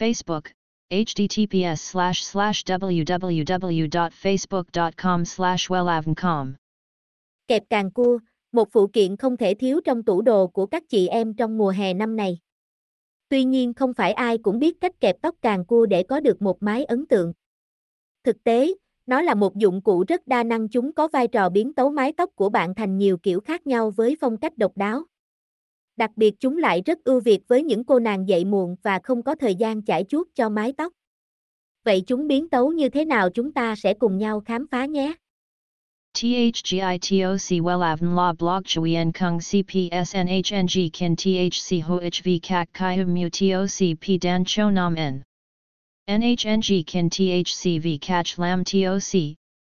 Facebook, https slash slash www.facebook.com slash wellavncom. Kẹp càng cua, một phụ kiện không thể thiếu trong tủ đồ của các chị em trong mùa hè năm này. Tuy nhiên không phải ai cũng biết cách kẹp tóc càng cua để có được một mái ấn tượng. Thực tế, nó là một dụng cụ rất đa năng chúng có vai trò biến tấu mái tóc của bạn thành nhiều kiểu khác nhau với phong cách độc đáo. Đặc biệt chúng lại rất ưu việt với những cô nàng dậy muộn và không có thời gian chải chuốt cho mái tóc. Vậy chúng biến tấu như thế nào chúng ta sẽ cùng nhau khám phá nhé. THGITOC WELAVN La Blog Chuyen Kung CPSNHNG Kin THC HOHV Kak Kai Mu TOC P Dan Cho Nam N. NHNG Kin THCV Catch Lam TOC,